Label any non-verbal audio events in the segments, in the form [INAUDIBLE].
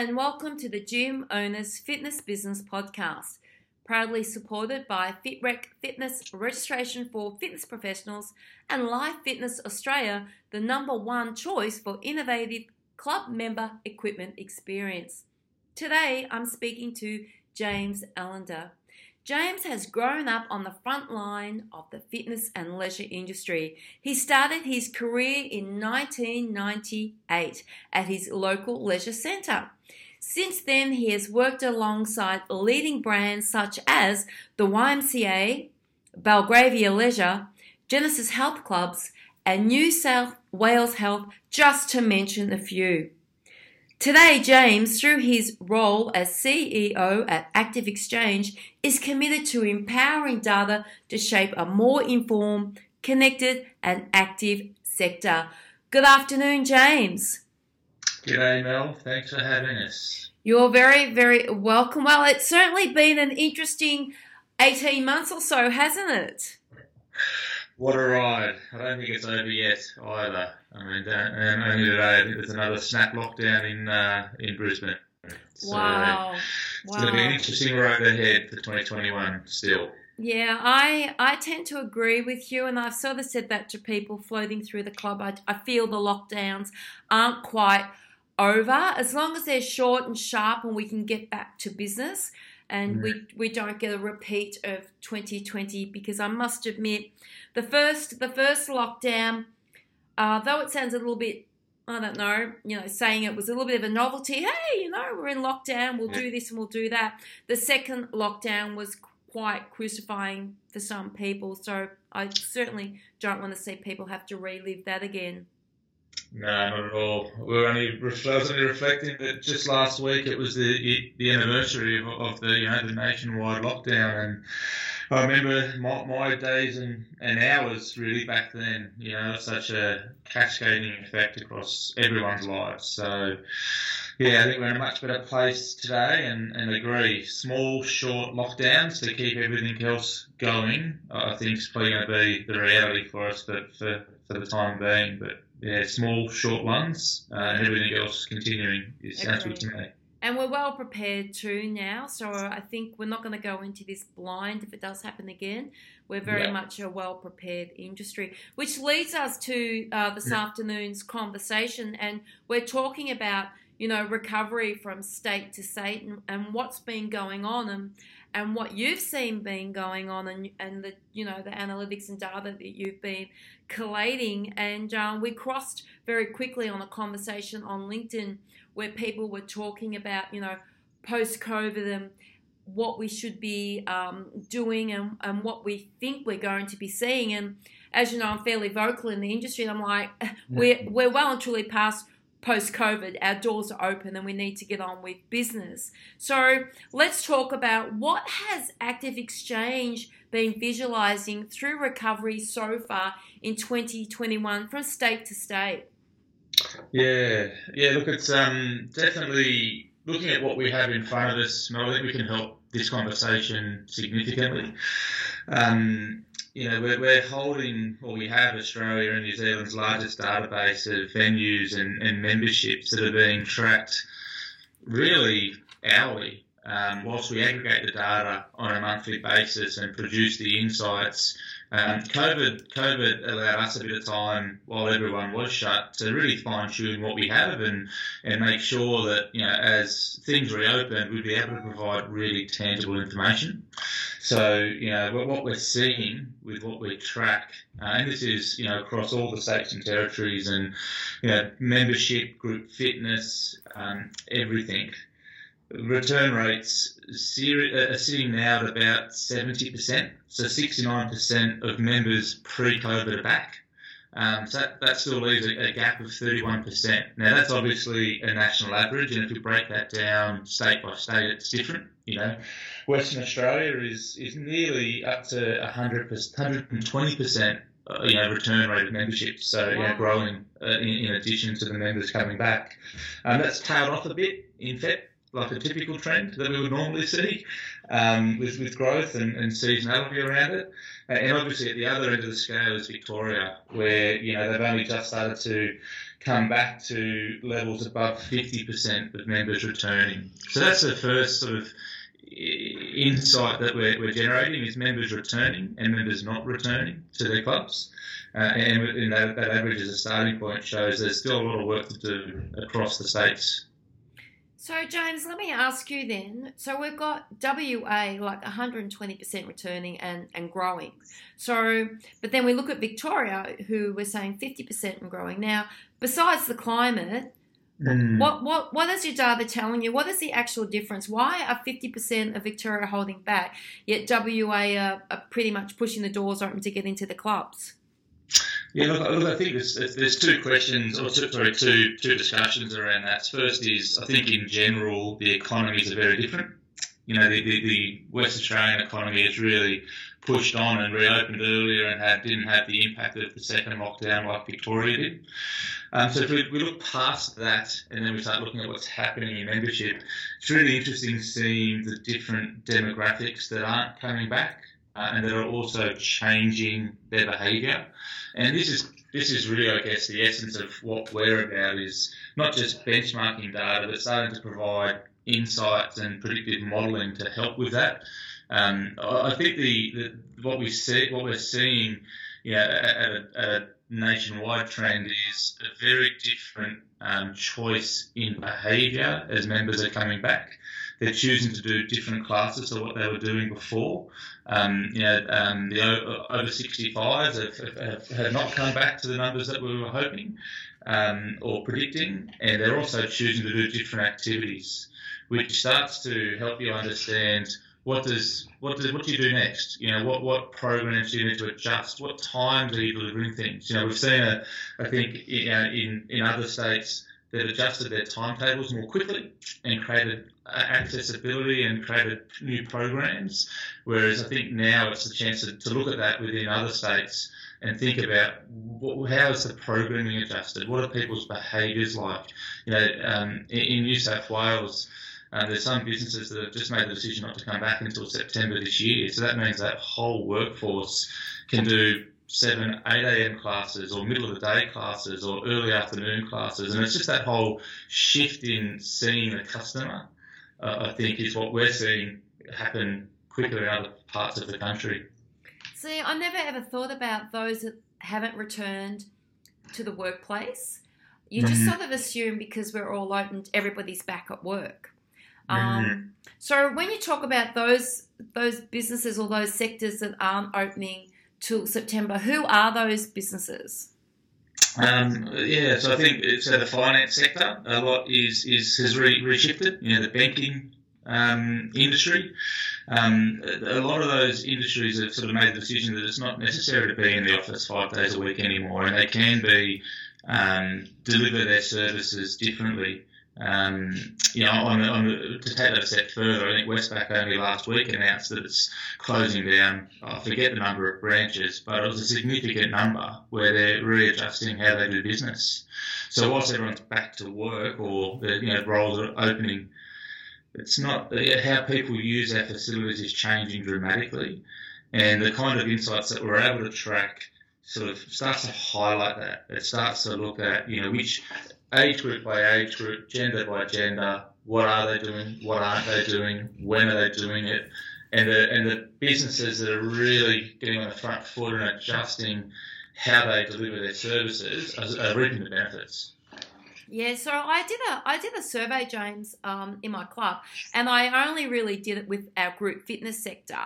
and welcome to the Gym Owners Fitness Business Podcast, proudly supported by FitRec Fitness Registration for Fitness Professionals and Life Fitness Australia, the number one choice for innovative club member equipment experience. Today I'm speaking to James Allender. James has grown up on the front line of the fitness and leisure industry. He started his career in 1998 at his local leisure centre. Since then, he has worked alongside leading brands such as the YMCA, Belgravia Leisure, Genesis Health Clubs, and New South Wales Health, just to mention a few. Today, James, through his role as CEO at Active Exchange, is committed to empowering data to shape a more informed, connected, and active sector. Good afternoon, James. G'day, Mel. Thanks for having us. You're very, very welcome. Well, it's certainly been an interesting 18 months or so, hasn't it? What a ride. I don't think it's over yet either. I mean, and only today, there's another snap lockdown in uh, in Brisbane. So wow. It's going to be an interesting road ahead for 2021 still. Yeah, I I tend to agree with you, and I've sort of said that to people floating through the club. I, I feel the lockdowns aren't quite over as long as they're short and sharp, and we can get back to business, and mm. we we don't get a repeat of 2020. Because I must admit, the first the first lockdown uh, though it sounds a little bit, I don't know, you know, saying it was a little bit of a novelty. Hey, you know, we're in lockdown, we'll do this and we'll do that. The second lockdown was quite crucifying for some people. So I certainly don't want to see people have to relive that again. No, not at all. We are only, I was only reflecting that just last week it was the the anniversary of, of the you know the nationwide lockdown, and I remember my, my days and, and hours really back then. You know, such a cascading effect across everyone's lives. So, yeah, I think we're in a much better place today and, and agree. Small, short lockdowns to keep everything else going, I think is probably going to be the reality for us for, for, for the time being. But yeah, small, short ones uh, and everything else continuing. It sounds good to me. And we're well prepared too now. So I think we're not going to go into this blind if it does happen again. We're very yeah. much a well prepared industry, which leads us to uh, this yeah. afternoon's conversation. And we're talking about, you know, recovery from state to state and, and what's been going on and, and what you've seen being going on and, and the, you know, the analytics and data that you've been collating. And um, we crossed very quickly on a conversation on LinkedIn where people were talking about, you know, post COVID and what we should be um, doing and, and what we think we're going to be seeing. And as you know, I'm fairly vocal in the industry. And I'm like, [LAUGHS] we're, we're well and truly past post COVID. Our doors are open and we need to get on with business. So let's talk about what has Active Exchange been visualizing through recovery so far in 2021 from state to state. Yeah, yeah. Look, it's um, definitely looking at what we have in front of us. I think we can help this conversation significantly. Um, you know, we're, we're holding, or we have Australia and New Zealand's largest database of venues and, and memberships that are being tracked really hourly. Um, whilst we aggregate the data on a monthly basis and produce the insights um, COVID, COVID allowed us a bit of time while everyone was shut to really fine tune what we have and, and make sure that, you know, as things reopen, we'd be able to provide really tangible information. So, you know, what we're seeing with what we track, uh, and this is, you know, across all the states and territories and, you know, membership, group fitness, um, everything return rates are sitting now at about 70%. So 69% of members pre-COVID are back. Um, so that, that, still leaves a, a, gap of 31%. Now that's obviously a national average, and if you break that down state by state, it's different. You know, Western Australia is is nearly up to 100 120%. Uh, you know, return rate of membership, so wow. you know, growing uh, in, in, addition to the members coming back. Um, that's tailed off a bit in Feb, like a typical trend that we would normally see. um, with, with growth and, and seasonality around it. And obviously, at the other end of the scale is Victoria, where you know they've only just started to come back to levels above 50% of members returning. So that's the first sort of insight that we're, we're generating is members returning and members not returning to their clubs. Uh, and, and that, that average as a starting point shows there's still a lot of work to do across the states so, James, let me ask you then. So, we've got WA like 120% returning and, and growing. So, but then we look at Victoria, who we're saying 50% and growing. Now, besides the climate, mm. what, what, what is your data telling you? What is the actual difference? Why are 50% of Victoria holding back, yet WA are, are pretty much pushing the doors open to get into the clubs? Yeah, look, look, I think there's, there's two questions, or two, sorry, two two discussions around that. First is, I think in general the economies are very different. You know, the, the, the West Australian economy has really pushed on and reopened earlier and had, didn't have the impact of the second lockdown like Victoria did. Um, so if we, we, look past that and then we start looking at what's happening in membership, it's really interesting seeing the different demographics that aren't coming back uh, and they're also changing their behaviour. And this is this is really, I guess, the essence of what we're about is not just benchmarking data, but starting to provide insights and predictive modelling to help with that. Um, I think the, the, what we see, what we're seeing, know, at a, at a nationwide trend is a very different um, choice in behaviour as members are coming back they're choosing to do different classes to what they were doing before. Um, you know, um, the over 65s have, have, have, not come back to the numbers that we were hoping um, or predicting, and they're also choosing to do different activities, which starts to help you understand what does what does what do you do next? You know, what what programs do you need to adjust? What times are you delivering things? You know, we've seen a, I think you know, in in other states they've adjusted their timetables more quickly and created accessibility and created new programs. Whereas I think now it's a chance to, to look at that within other states and think about what, how is the programming adjusted? What are people's behaviours like? You know, um, in, in, New South Wales, uh, there's some businesses that have just made the decision not to come back until September this year. So that means that whole workforce can do 7, 8 a.m. classes or middle of the day classes or early afternoon classes. And it's just that whole shift in seeing the customer, uh, I think, is what we're seeing happen quicker in other parts of the country. See, I never ever thought about those that haven't returned to the workplace. You just mm-hmm. sort of assume because we're all open, everybody's back at work. Um, mm-hmm. So when you talk about those those businesses or those sectors that aren't opening till September. Who are those businesses? Um, yeah, so I think uh, the finance sector. A lot is is has re- reshifted. You know, the banking um, industry. Um, a lot of those industries have sort of made the decision that it's not necessary to be in the office five days a week anymore, and they can be um, deliver their services differently. Um, you know, on, on, to take that a step further, I think Westpac only last week announced that it's closing down. I forget the number of branches, but it was a significant number where they're readjusting how they do business. So whilst everyone's back to work or the you know roles are opening, it's not how people use our facilities is changing dramatically, and the kind of insights that we're able to track sort of starts to highlight that. It starts to look at you know which age group by age group, gender by gender, what are they doing, what aren't they doing, when are they doing it, and the and the businesses that are really getting on the front foot and adjusting how they deliver their services are, are reaping the benefits. Yeah, so I did a I did a survey, James, um, in my club, and I only really did it with our group fitness sector.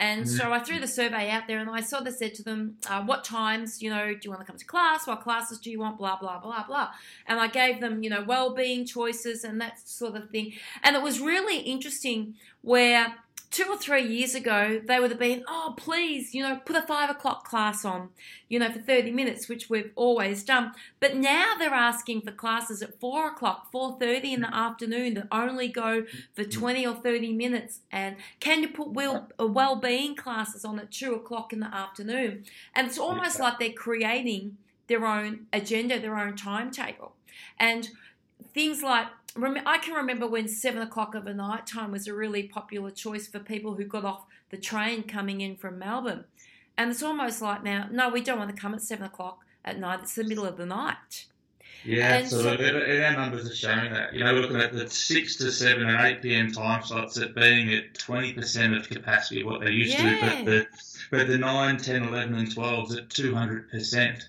And mm-hmm. so I threw the survey out there and I sort of said to them, uh, what times, you know, do you want to come to class? What classes do you want? Blah, blah, blah, blah. And I gave them, you know, well-being choices and that sort of thing. And it was really interesting where two or three years ago, they would have been, oh, please, you know, put a five o'clock class on, you know, for 30 minutes, which we've always done. But now they're asking for classes at four o'clock, 4.30 in the afternoon that only go for mm. 20 or 30 minutes. And can you put well, uh, well-being classes on at two o'clock in the afternoon? And it's almost like they're creating their own agenda, their own timetable. And things like I can remember when seven o'clock of the night time was a really popular choice for people who got off the train coming in from Melbourne. And it's almost like now, no, we don't want to come at seven o'clock at night. It's the middle of the night. Yeah, and absolutely. So, and our numbers are showing that. You know, looking at the 6 to 7 and 8 p.m. time slots at being at 20% of capacity what they used yeah. to, but the, but the 9, 10, 11, and 12s at 200%.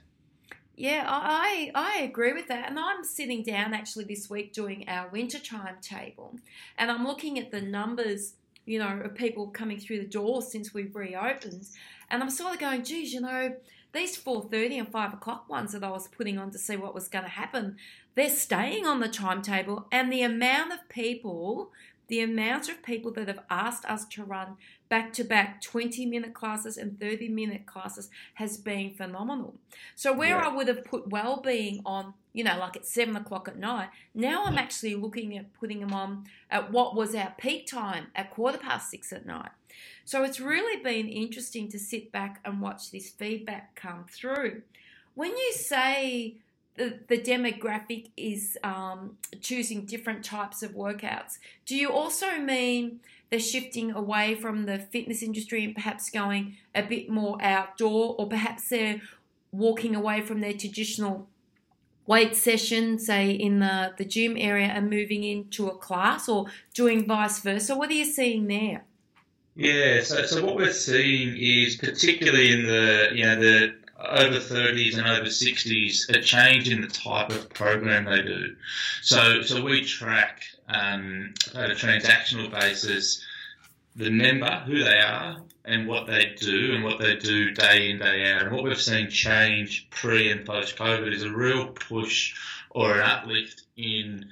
Yeah, I I agree with that. And I'm sitting down actually this week doing our winter timetable, and I'm looking at the numbers, you know, of people coming through the door since we've reopened, and I'm sort of going, geez, you know, these 4.30 and 5 o'clock ones that I was putting on to see what was going to happen, they're staying on the timetable. And the amount of people, the amount of people that have asked us to run back to back 20 minute classes and 30 minute classes has been phenomenal. So, where yeah. I would have put well-being on, you know, like at seven o'clock at night, now I'm actually looking at putting them on at what was our peak time at quarter past six at night. So it's really been interesting to sit back and watch this feedback come through. When you say the, the demographic is um, choosing different types of workouts, do you also mean they're shifting away from the fitness industry and perhaps going a bit more outdoor, or perhaps they're walking away from their traditional weight session, say in the, the gym area, and moving into a class, or doing vice versa? What are you seeing there? Yeah, so, so what we're seeing is particularly in the you know the over 30s and over 60s a change in the type of program they do. So so we track um, at a transactional basis the member, who they are, and what they do, and what they do day in day out. And what we've seen change pre and post COVID is a real push or an uplift in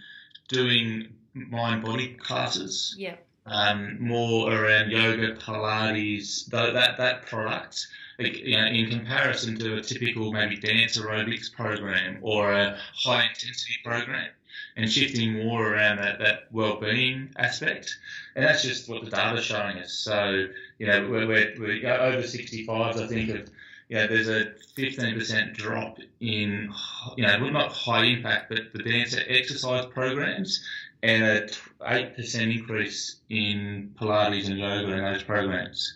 doing mind body classes. Yeah um, more around yoga, Pilates, that that, that product. You know, in comparison to a typical maybe dance aerobics program or a high intensity program, and shifting more around that, that well-being aspect, and that's just what the data's showing us. So, you know, we're, we're, we're over 65s, I think, of you know, there's a 15% drop in, you know, well, not high impact, but the dance exercise programs and a 8% increase in Pilates and yoga in those programs.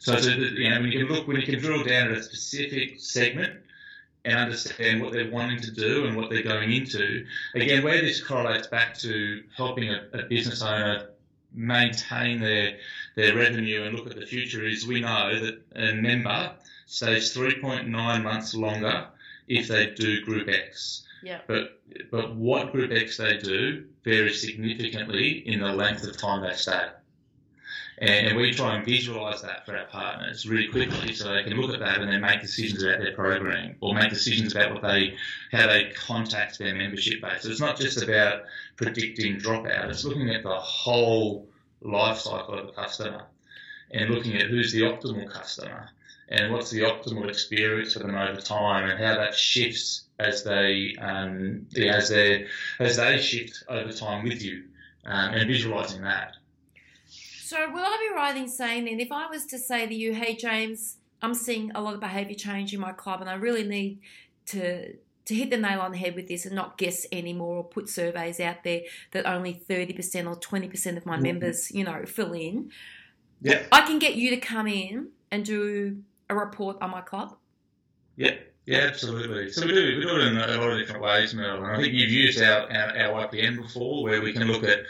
So, so you know, when you can look, when you can drill down at a specific segment and understand what they're wanting to do and what they're going into, again, where this correlates back to helping a, a business owner maintain their their revenue and look at the future is we know that a member stays 3.9 months longer if they do Group X. Yeah. But but what Group X they do varies significantly in the length of time they stay. And, and we try and visualize that for our partners really quickly so they can look at that and then make decisions about their program or make decisions about what they how they contact their membership base. So it's not just about predicting dropout, it's looking at the whole life cycle of the customer and looking at who's the optimal customer and what's the optimal experience for them over time and how that shifts as they um, yeah, as they as they shift over time with you um, and visualizing that. So will I be right in saying then if I was to say to you, hey James, I'm seeing a lot of behaviour change in my club and I really need to to hit the nail on the head with this and not guess anymore or put surveys out there that only 30% or 20% of my mm-hmm. members, you know, fill in. Yeah. I can get you to come in and do a report on my club. Yeah. Yeah, absolutely. So we do we do it in a lot of different ways. And I think you've used our, our, our IPM before, where we can look at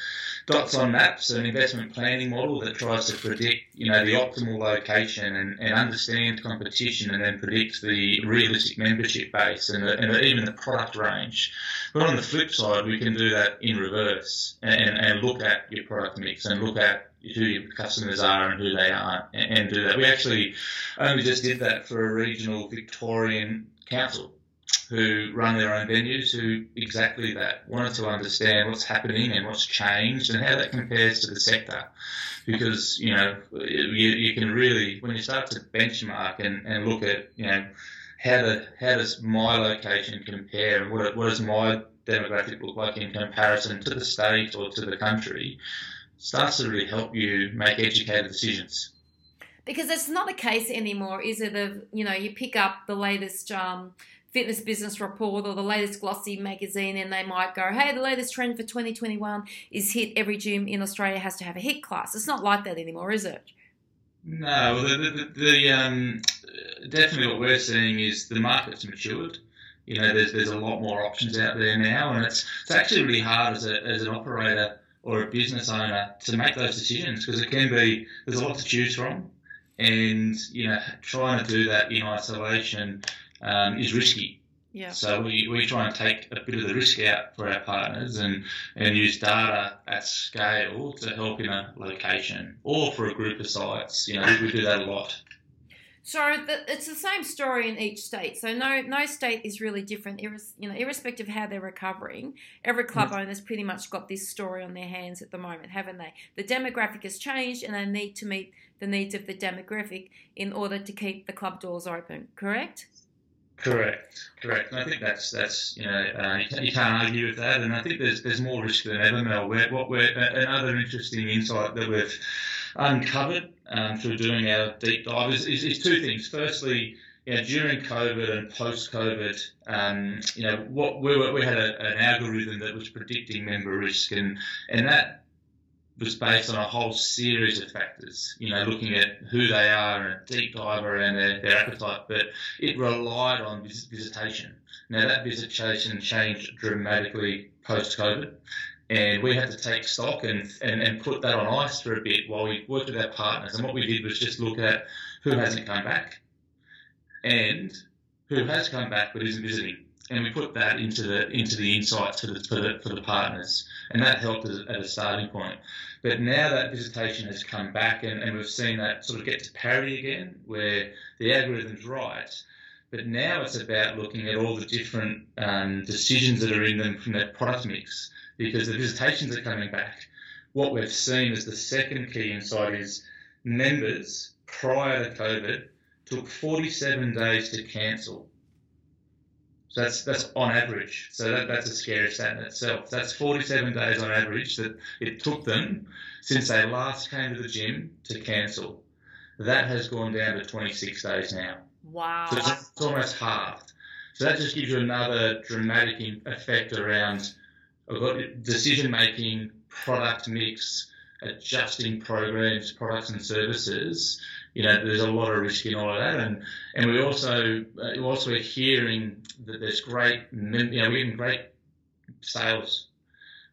dots on maps, an investment planning model that tries to predict, you know, the optimal location and, and understand competition, and then predict the realistic membership base and, the, and even the product range. But on the flip side, we can do that in reverse and, and look at your product mix and look at who your customers are and who they aren't, and, and do that. We actually only just did that for a regional Victorian council who run their own venues who exactly that wanted to understand what's happening and what's changed and how that compares to the sector because you know you, you can really when you start to benchmark and, and look at you know how the how does my location compare and what, what does my demographic look like in comparison to the state or to the country starts to really help you make educated decisions. Because it's not the case anymore, is it? Of you know, you pick up the latest um, Fitness Business Report or the latest glossy magazine, and they might go, "Hey, the latest trend for 2021 is HIIT. Every gym in Australia has to have a HIIT class." It's not like that anymore, is it? No, the, the, the um, definitely what we're seeing is the market's matured. You know, there's there's a lot more options out there now, and it's it's actually really hard as a as an operator or a business owner to make those decisions because it can be there's a lot to choose from, and you know trying to do that in isolation um, is risky. Yeah. So we, we try and take a bit of the risk out for our partners and, and use data at scale to help in a location or for a group of sites. You know, we, do that a lot. So the, it's the same story in each state. So no no state is really different. Irres, you know, irrespective of how they're recovering, every club mm. owner's pretty much got this story on their hands at the moment, haven't they? The demographic has changed, and they need to meet the needs of the demographic in order to keep the club doors open. Correct? Correct, correct. And I think that's that's you know uh, you, can't, argue with that. And I think there's there's more risk than ever, Mel. We're, what we're another interesting insight that we've uncovered um, through doing our deep dive is, is, is two things. Firstly, you know, during COVID and post-COVID, um, you know, what we, were, we had a, an algorithm that was predicting member risk, and and that was based on a whole series of factors, you know, looking at who they are and a deep dive around their, their appetite, but it relied on visitation. Now, that visitation changed dramatically post COVID, and we had to take stock and, and, and put that on ice for a bit while we worked with our partners. And what we did was just look at who hasn't come back and who has come back but isn't visiting and we put that into the into the insights for the for the, for the partners, and that helped us at a starting point. But now that visitation has come back, and, and we've seen that sort of get to parity again, where the algorithm's right. But now it's about looking at all the different um, decisions that are in them from that product mix, because the visitations are coming back. What we've seen is the second key insight is members prior to COVID took 47 days to cancel so that's that's on average. So that, that's a scary stat in itself. That's 47 days on average that it took them since they last came to the gym to cancel. That has gone down to 26 days now. Wow. So it's, it's almost halved. So that just gives you another dramatic effect around decision making, product mix, adjusting programs, products and services you know, there's a lot of risk in all of that. And and we also uh, also are hearing that there's great, you know, we're getting great sales.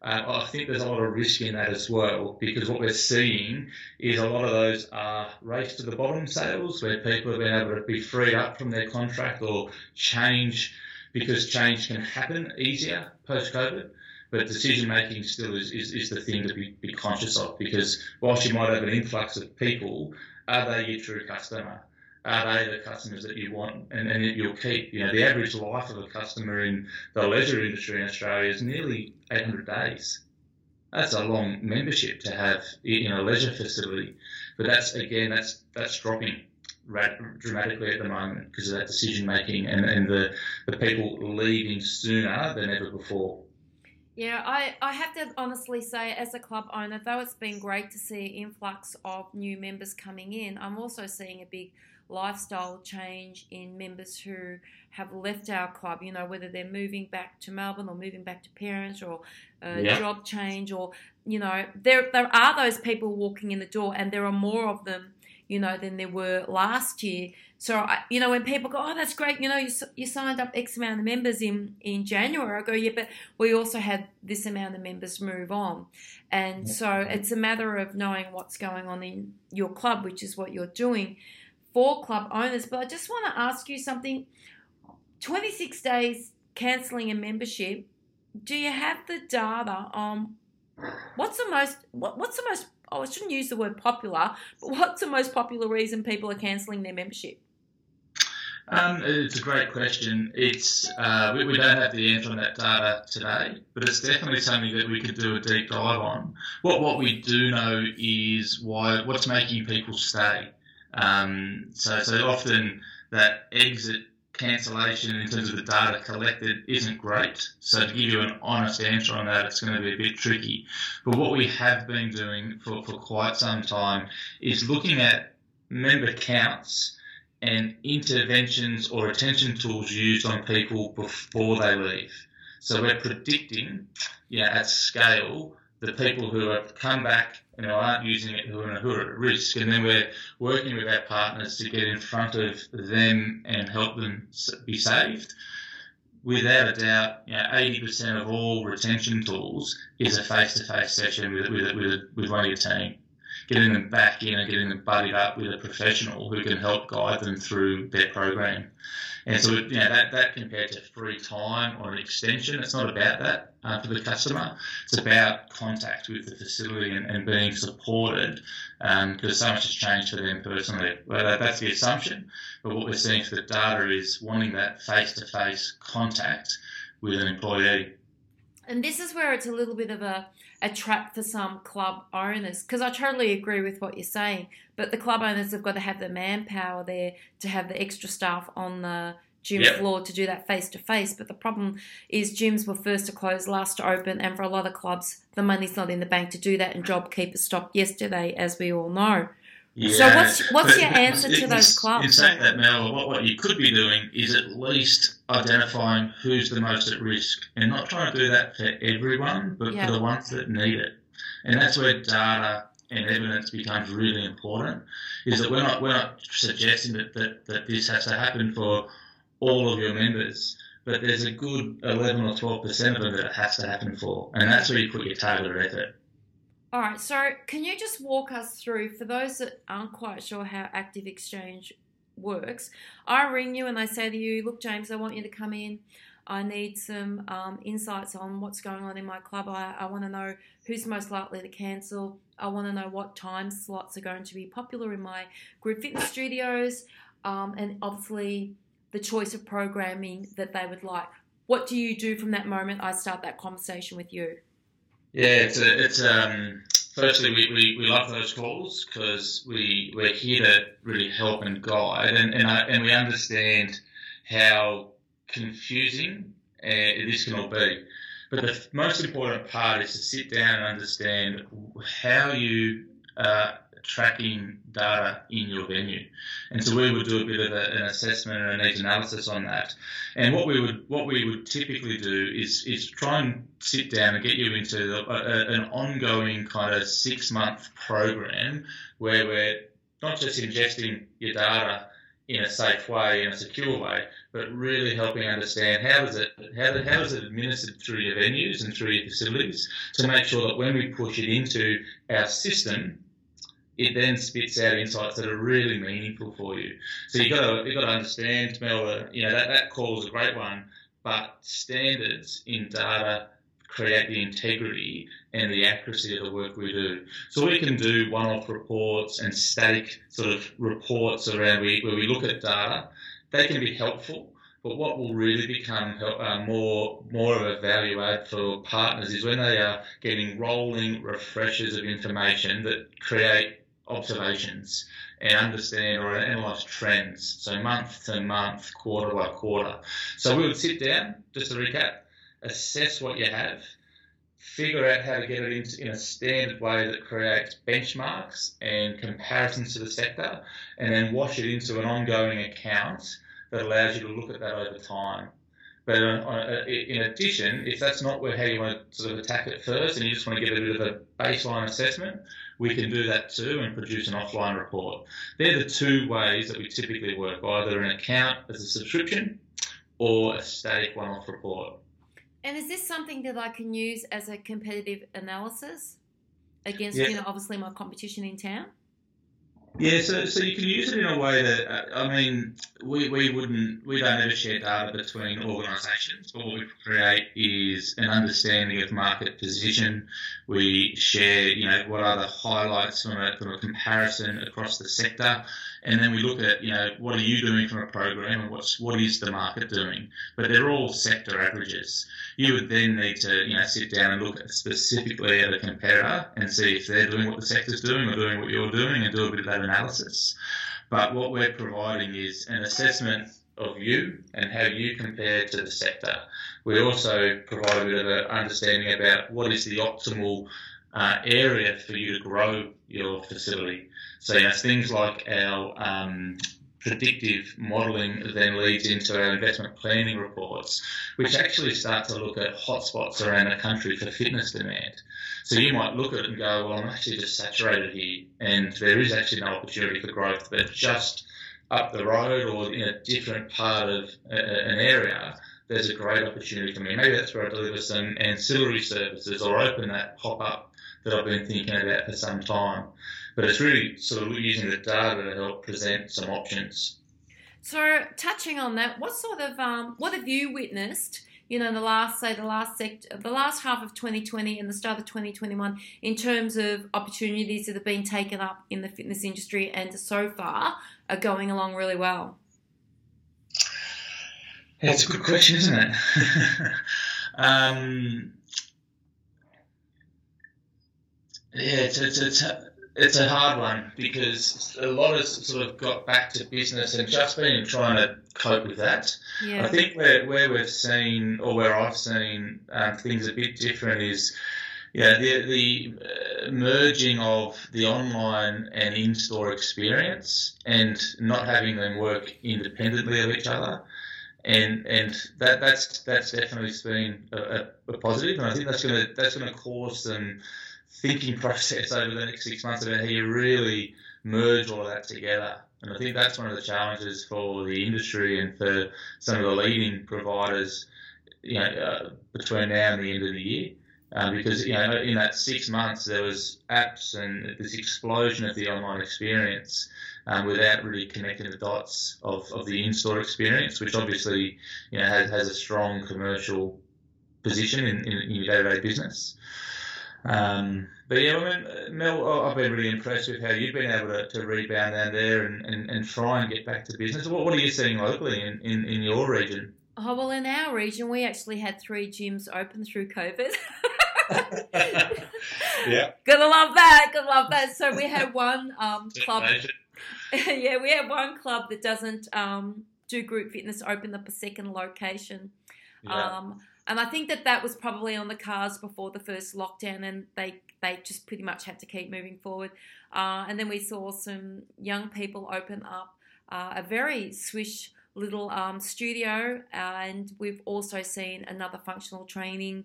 Uh, I think there's a lot of risk in that as well because what we're seeing is a lot of those are race to the bottom sales where people have been able to be freed up from their contract or change because change can happen easier post COVID but decision making still is, is, is, the thing to be, be conscious of because whilst you might have an influx of people, are they your true customer? Are they the customers that you want and, and that you'll keep? You know, the average life of a customer in the leisure industry in Australia is nearly 800 days. That's a long membership to have in a leisure facility, but that's again that's that's dropping dramatically at the moment because of that decision making and, and the, the people leaving sooner than ever before. Yeah, I, I have to honestly say, as a club owner, though it's been great to see an influx of new members coming in, I'm also seeing a big lifestyle change in members who have left our club, you know, whether they're moving back to Melbourne or moving back to parents or a yeah. job change or, you know, there, there are those people walking in the door and there are more of them you know, than there were last year. So, I, you know, when people go, oh, that's great, you know, you, you signed up X amount of members in, in January, I go, yeah, but we also had this amount of members move on. And so it's a matter of knowing what's going on in your club, which is what you're doing for club owners. But I just want to ask you something 26 days cancelling a membership, do you have the data on what's the most, what, what's the most oh, I shouldn't use the word popular, but what's the most popular reason people are cancelling their membership? Um, it's a great question. It's uh, we, we, don't have the answer on that data today, but it's definitely something that we could do a deep dive on. What what we do know is why what's making people stay. Um, so so often that exit cancellation in terms of the data collected isn't great. So to give you an honest answer on that, it's going to be a bit tricky. But what we have been doing for, for quite some time is looking at member counts and interventions or attention tools used on people before they leave. So we're predicting, know, at scale, the people who have come back and who aren't using it who are, who are at risk, and then we're working with our partners to get in front of them and help them be saved. Without a doubt, you know, 80% of all retention tools is a face-to-face session with with with, with one of your team getting them back in and getting them buddied up with a professional who can help guide them through their program. And so, you know, that, that compared to free time or an extension, it's not about that uh, for the customer. It's about contact with the facility and, and being supported because um, so much has changed for them personally. Well, that, that's the assumption. But what we're seeing for the data is wanting that face to face contact with an employee. And this is where it's a little bit of a a trap for some club owners because I totally agree with what you're saying. But the club owners have got to have the manpower there to have the extra staff on the gym yep. floor to do that face to face. But the problem is gyms were first to close, last to open, and for a lot of clubs, the money's not in the bank to do that, and JobKeeper stopped yesterday, as we all know. Yeah, so what's what's your answer to those clubs? In saying that, Mel, what, what you could be doing is at least identifying who's the most at risk, and not trying to do that for everyone, but yeah. for the ones that need it. And that's where data and evidence becomes really important. Is that we're not we're not suggesting that, that, that this has to happen for all of your members, but there's a good 11 or 12 percent of them that it has to happen for, and that's where you put your targeted effort. All right, so can you just walk us through, for those that aren't quite sure how Active Exchange works, I ring you and I say to you, look, James, I want you to come in. I need some um, insights on what's going on in my club. I, I want to know who's most likely to cancel. I want to know what time slots are going to be popular in my group fitness studios, um, and obviously the choice of programming that they would like. What do you do from that moment I start that conversation with you? Yeah, it's a, it's um. Firstly, we, we, we love those calls because we we're here to really help and guide, and and, I, and we understand how confusing uh, this can all be. But the most important part is to sit down and understand how you uh, tracking data in your venue. And so we would do a bit of a, an assessment and a needs analysis on that. And what we would what we would typically do is is try and sit down and get you into a, a, an ongoing kind of six month program where we're not just ingesting your data in a safe way, in a secure way, but really helping understand how does it how, how is it administered through your venues and through your facilities to make sure that when we push it into our system, it then spits out insights that are really meaningful for you. So you got to you got to understand, Mel. You know that that call is a great one, but standards in data create the integrity and the accuracy of the work we do. So we can do one-off reports and static sort of reports around where we look at data. They can be helpful, but what will really become uh, more more of a value add for partners is when they are getting rolling refreshers of information that create observations and understand or analyze trends. So month to month, quarter by quarter. So we would sit down, just to recap, assess what you have, figure out how to get it in, in a standard way that creates benchmarks and comparisons to the sector, and then wash it into an ongoing account that allows you to look at that over time. But uh, uh in addition, if that's not where how you want to sort of attack it first, and you just want to get a bit of a baseline assessment, we can do that too and produce an offline report. They're the two ways that we typically work, either an account as a subscription or a static one-off report. And is this something that I can use as a competitive analysis against, yeah. you know, obviously my competition in town? Yeah, so, so you can use it in a way that uh, I mean, we, we wouldn't we don't ever share data between organisations. What we create is an understanding of market position. We share, you know, what are the highlights from a, from a comparison across the sector, and then we look at, you know, what are you doing from a program and what's what is the market doing. But they're all sector averages. You would then need to, you know, sit down and look at specifically at a competitor and see if they're doing what the sector's doing or doing what you're doing, and do a bit of that analysis. But what we're providing is an assessment of you and how you compare to the sector. We also provide a bit of an understanding about what is the optimal uh, area for you to grow your facility. So know, things like our um, predictive modelling then leads into our investment planning reports, which actually start to look at hotspots around the country for fitness demand. So you might look at it and go, well, I'm actually just saturated here, and there is actually no opportunity for growth, but just up the road or in a different part of an area, there's a great opportunity for me. Maybe that's where I deliver some ancillary services or open that pop up that I've been thinking about for some time. But it's really sort of using the data to help present some options. So, touching on that, what sort of um, what have you witnessed? You know, in the last say the last sect, the last half of 2020 and the start of 2021, in terms of opportunities that have been taken up in the fitness industry, and so far are going along really well. Yeah, it's a good question, isn't it? [LAUGHS] um, yeah, it's, it's, it's, it's a hard one because a lot of sort of got back to business and just been trying to cope with that. Yeah. I think where, where we've seen, or where I've seen um, things a bit different is, yeah, the, the uh, merging of the online and in-store experience and not having them work independently of each other and and that that's that's definitely been a, a, positive, and I think that's gonna that's gonna cause some thinking process over the next six months about how you really merge all of that together. And I think that's one of the challenges for the industry and for some of the leading providers, you know, uh, between now and the end of the year. Um, because you know, in that six months, there was apps and this explosion of the online experience, um, without really connecting the dots of, of the in-store experience, which obviously you know has, has a strong commercial position in, in, in your day-to-day business. Um, but yeah, I mean, Mel, I've been really impressed with how you've been able to, to rebound down there and, and, and try and get back to business. What, what are you seeing locally in, in, in your region? Oh, well, in our region, we actually had three gyms open through COVID. [LAUGHS] yeah. [LAUGHS] Gonna love that. Gonna love that. So we had one um, club. [LAUGHS] yeah, we have one club that doesn't um, do group fitness open up a second location. Yeah. Um, and I think that that was probably on the cards before the first lockdown, and they they just pretty much had to keep moving forward. Uh, and then we saw some young people open up uh, a very swish little um, studio, and we've also seen another functional training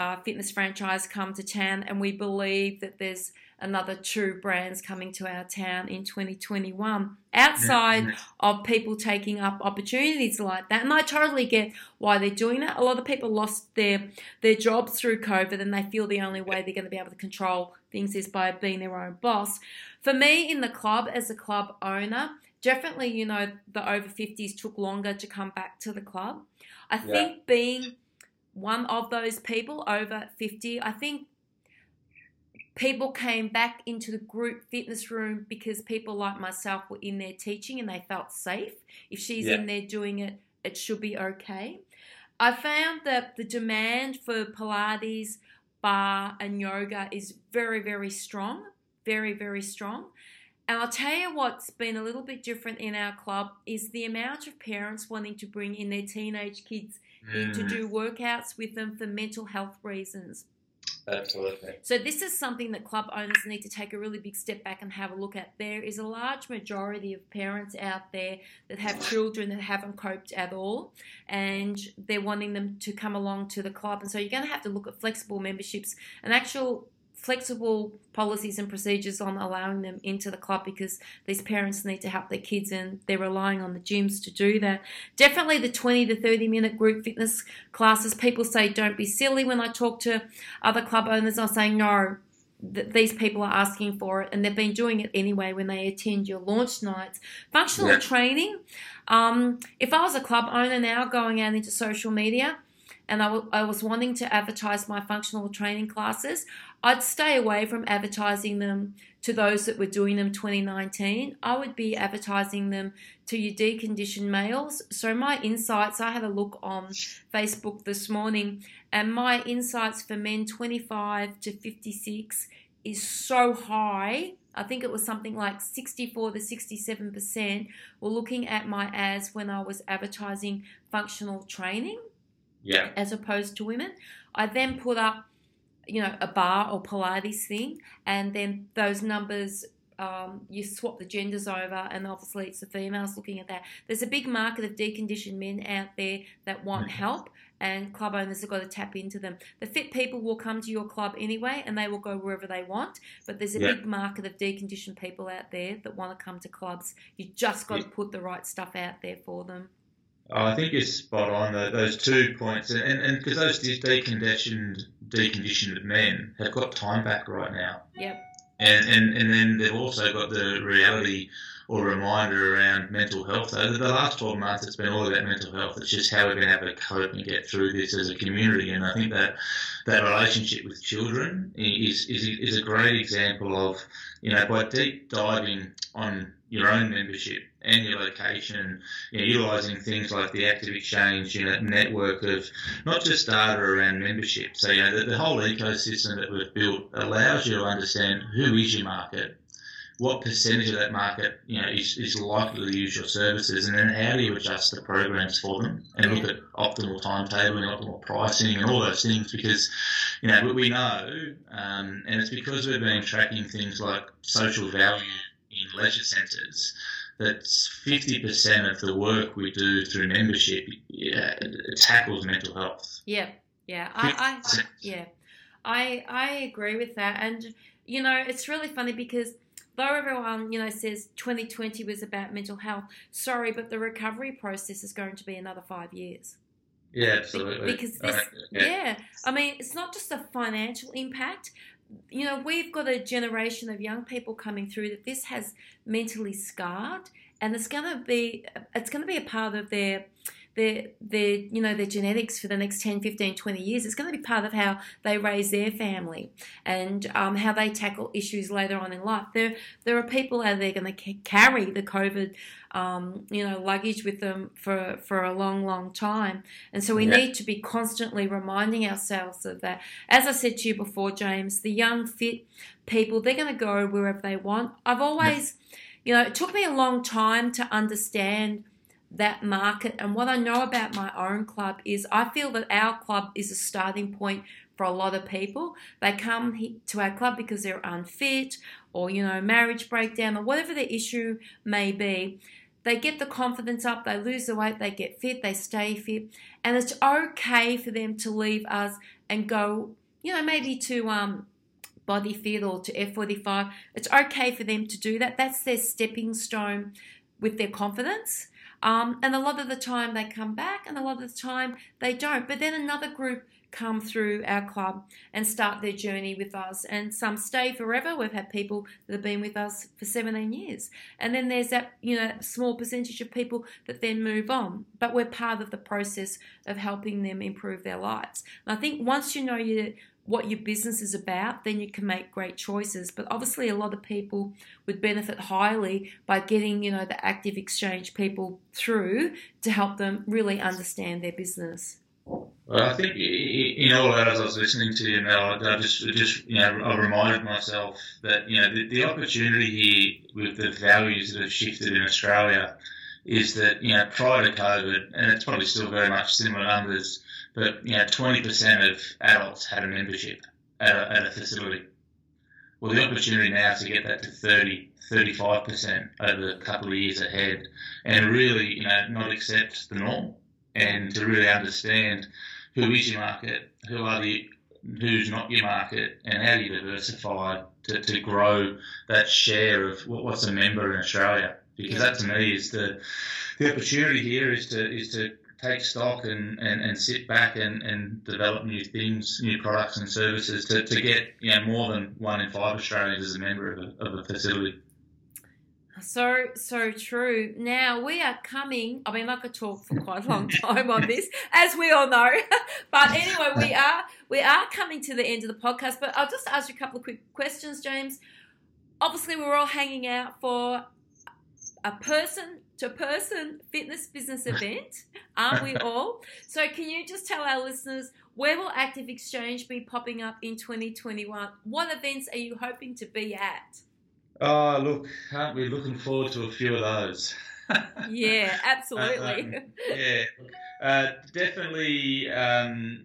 uh, fitness franchise come to town, and we believe that there's another two brands coming to our town in 2021 outside yeah. of people taking up opportunities like that and i totally get why they're doing that a lot of people lost their their jobs through covid and they feel the only way they're going to be able to control things is by being their own boss for me in the club as a club owner definitely you know the over 50s took longer to come back to the club i yeah. think being one of those people over 50, I think people came back into the group fitness room because people like myself were in there teaching and they felt safe. If she's yeah. in there doing it, it should be okay. I found that the demand for Pilates, barre, and yoga is very, very strong. Very, very strong. And I'll tell you what's been a little bit different in our club is the amount of parents wanting to bring in their teenage kids mm. to do workouts with them for mental health reasons. Absolutely. So this is something that club owners need to take a really big step back and have a look at. There is a large majority of parents out there that have children that haven't coped at all, and they're wanting them to come along to the club. And so you're going to have to look at flexible memberships and actual flexible policies and procedures on allowing them into the club because these parents need to help their kids and they're relying on the gyms to do that. Definitely the 20 to 30 minute group fitness classes. People say don't be silly. When I talk to other club owners, I'm saying no. That these people are asking for it, and they've been doing it anyway when they attend your launch nights. Functional yeah. training. Um, if I was a club owner now going out into social media, and I, w- I was wanting to advertise my functional training classes, I'd stay away from advertising them to those that were doing them 2019. I would be advertising them to your deconditioned males. So my insights, I had a look on Facebook this morning, and my insights for men 25 to 56 is so high. I think it was something like 64 to 67% were looking at my ads when I was advertising functional training yeah. as opposed to women. I then put up, you know, a barre or Pilates thing, and then those numbers um, you swap the genders over, and obviously it's the females looking at that. There's a big market of deconditioned men out there that want Mhm. help, and club owners have got to tap into them. The fit people will come to your club anyway, and they will go wherever they want. But there's a Yeah. big market of deconditioned people out there that want to come to clubs. You just got to put the right stuff out there for them. Oh, I think you're spot on. tho- Those two points, and and because those deconditioned deconditioned men have got time back right now, Yep. and and, and then they've also got the reality or reminder around mental health. So the last 12 months, it's been all about mental health. It's just how we're going to have to cope and get through this as a community. And I think that that relationship with children is is, is a great example of, you know, by deep diving on your own membership and your location, you know, utilizing things like the Active Exchange, you know, network of not just data around membership. So, you know, the, the whole ecosystem that we've built allows you to understand who is your market, what percentage of that market, you know, is, is likely to use your services, and then how do you adjust the programs for them and look at optimal timetabling, optimal pricing, and all those things because, you know, we- know, um, and it's because we've been tracking things like social value in leisure centres that 50% of the work we do through membership yeah, tackles mental health. Yeah, yeah, I, I yeah, I I agree with that, and you know it's really funny because though everyone you know says 2020 was about mental health, sorry, but the recovery process is going to be another five years. Yeah, absolutely. Because this, Uh, yeah. I mean, it's not just a financial impact. You know, we've got a generation of young people coming through that this has mentally scarred, and it's going to be it's going to be a part of their their their you know their genetics for the next 10 15 20 years it's going to be part of how they raise their family and um, how they tackle issues later on in life. There there are people out there going to carry the covid um, you know luggage with them for for a long long time. And so we Yeah. need to be constantly reminding ourselves of that. As i said to you before james the young fit people they're going to go wherever they want. I've always you know it took me a long time to understand that market. And what I know about my own club is I feel that our club is a starting point for a lot of people. They come to our club because they're unfit or, you know, marriage breakdown or whatever the issue may be. They get the confidence up, they lose the weight, they get fit, they stay fit. And it's okay for them to leave us and go, you know, maybe to um, Body Fit or to F45. It's okay for them to do that. That's their stepping stone with their confidence. Um, and a lot of the time they come back, and a lot of the time they don't. But then another group come through our club and start their journey with us, and some stay forever. We've had people that have been with us for 17 years, and then there's that you know small percentage of people that then move on. But we're part of the process of helping them improve their lives. And I think once you know you what your business is about, then you can make great choices. But obviously, a lot of people would benefit highly by getting, you know, the active exchange people through to help them really understand their business. Well, I think all that, as I was listening to you, Mel, I just, just you know, I reminded myself that you know the, the opportunity here with the values that have shifted in Australia is that you know prior to COVID, and it's probably still very much similar numbers, but you know, twenty percent of adults had a membership at a, at a facility. Well, the opportunity now is to get that to 30, 35 percent over a couple of years ahead, and really, you know, not accept the norm and to really understand who is your market, who are the who's not your market, and how do you diversify to, to grow that share of what, what's a member in Australia. Because that to me is the the opportunity here is to is to take stock and, and, and sit back and, and develop new things, new products and services to, to get you know more than one in five Australians as a member of a, of a facility. So, so true. Now we are coming. I mean, I could talk for quite a long [LAUGHS] time on this, as we all know. [LAUGHS] but anyway, we [LAUGHS] are we are coming to the end of the podcast. But I'll just ask you a couple of quick questions, James. Obviously, we're all hanging out for a person to person fitness business [LAUGHS] event, aren't we all? So, can you just tell our listeners where will Active Exchange be popping up in 2021? What events are you hoping to be at? Oh, look, aren't we looking forward to a few of those? [LAUGHS] Yeah, absolutely. Um, yeah, uh, definitely. Um,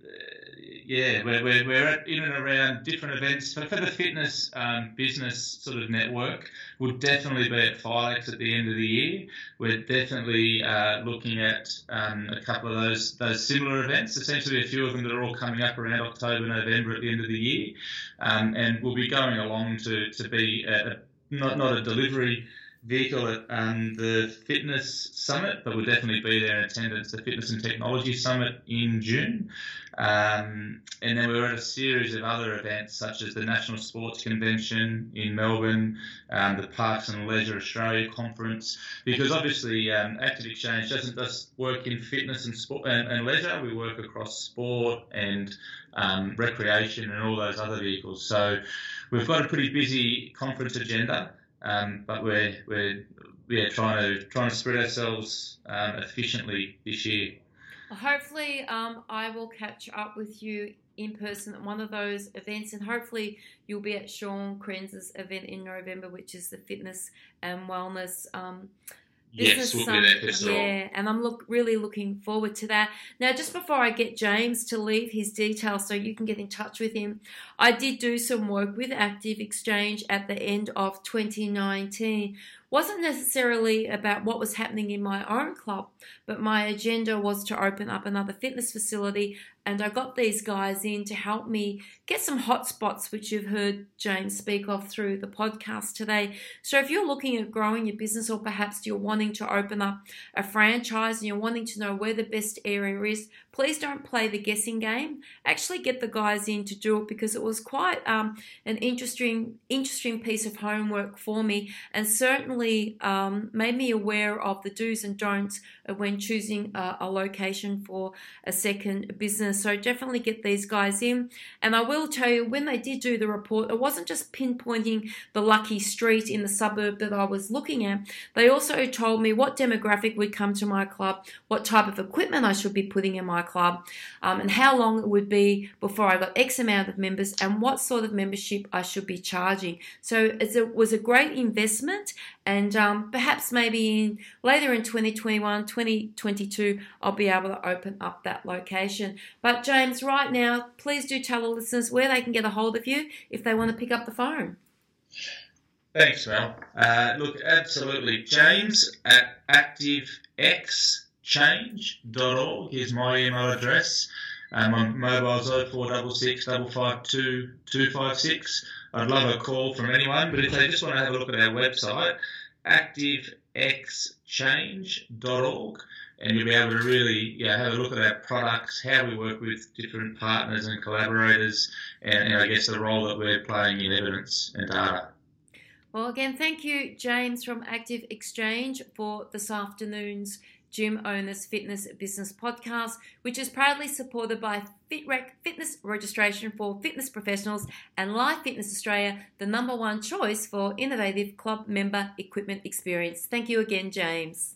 yeah, we're, we're, we're in and around different events. But for the fitness um, business sort of network, we'll definitely be at Filex at the end of the year. We're definitely uh, looking at um, a couple of those those similar events. Be a few of them that are all coming up around October, November at the end of the year. Um, and we'll be going along to, to be a, not, not a delivery vehicle at um, the Fitness Summit, but we'll definitely be there in attendance. The Fitness and Technology Summit in June, um, and then we're at a series of other events such as the National Sports Convention in Melbourne, um, the Parks and Leisure Australia Conference, because obviously um, Active Exchange doesn't just work in fitness and sport and, and leisure. We work across sport and um, recreation and all those other vehicles. So we've got a pretty busy conference agenda. Um, but we're we're yeah trying to trying to spread ourselves um, efficiently this year. Hopefully, um, I will catch up with you in person at one of those events, and hopefully, you'll be at Sean Krenz's event in November, which is the fitness and wellness um, Yes, we'll be there for Yeah, and I'm look really looking forward to that. Now, just before I get James to leave his details so you can get in touch with him, I did do some work with Active Exchange at the end of 2019 wasn't necessarily about what was happening in my own club, but my agenda was to open up another fitness facility. And I got these guys in to help me get some hotspots, which you've heard James speak of through the podcast today. So, if you're looking at growing your business, or perhaps you're wanting to open up a franchise and you're wanting to know where the best area is, please don't play the guessing game. Actually, get the guys in to do it because it was quite um, an interesting, interesting piece of homework for me, and certainly um, made me aware of the do's and don'ts when choosing a, a location for a second business. So definitely get these guys in. And I will tell you, when they did do the report, it wasn't just pinpointing the lucky street in the suburb that I was looking at. They also told me what demographic would come to my club, what type of equipment I should be putting in my club, um, and how long it would be before I got X amount of members, and what sort of membership I should be charging. So it was a great investment, and um, perhaps maybe in later in 2021, 2022, I'll be able to open up that location. But James, right now, please do tell the listeners where they can get a hold of you if they want to pick up the phone. Thanks, Mel. Uh, look, absolutely. James at ActiveX change.org is my email address. My mobile's 0466 552 256. I'd love a call from anyone, but if they just want to have a look at our website, activexchange.org, and you'll be able to really yeah, have a look at our products, how we work with different partners and collaborators, and, and I guess the role that we're playing in evidence and data. Well, again, thank you, James from Active Exchange, for this afternoon's Gym Owners Fitness Business Podcast, which is proudly supported by FitRec Fitness Registration for Fitness Professionals and Life Fitness Australia, the number one choice for innovative club member equipment experience. Thank you again, James.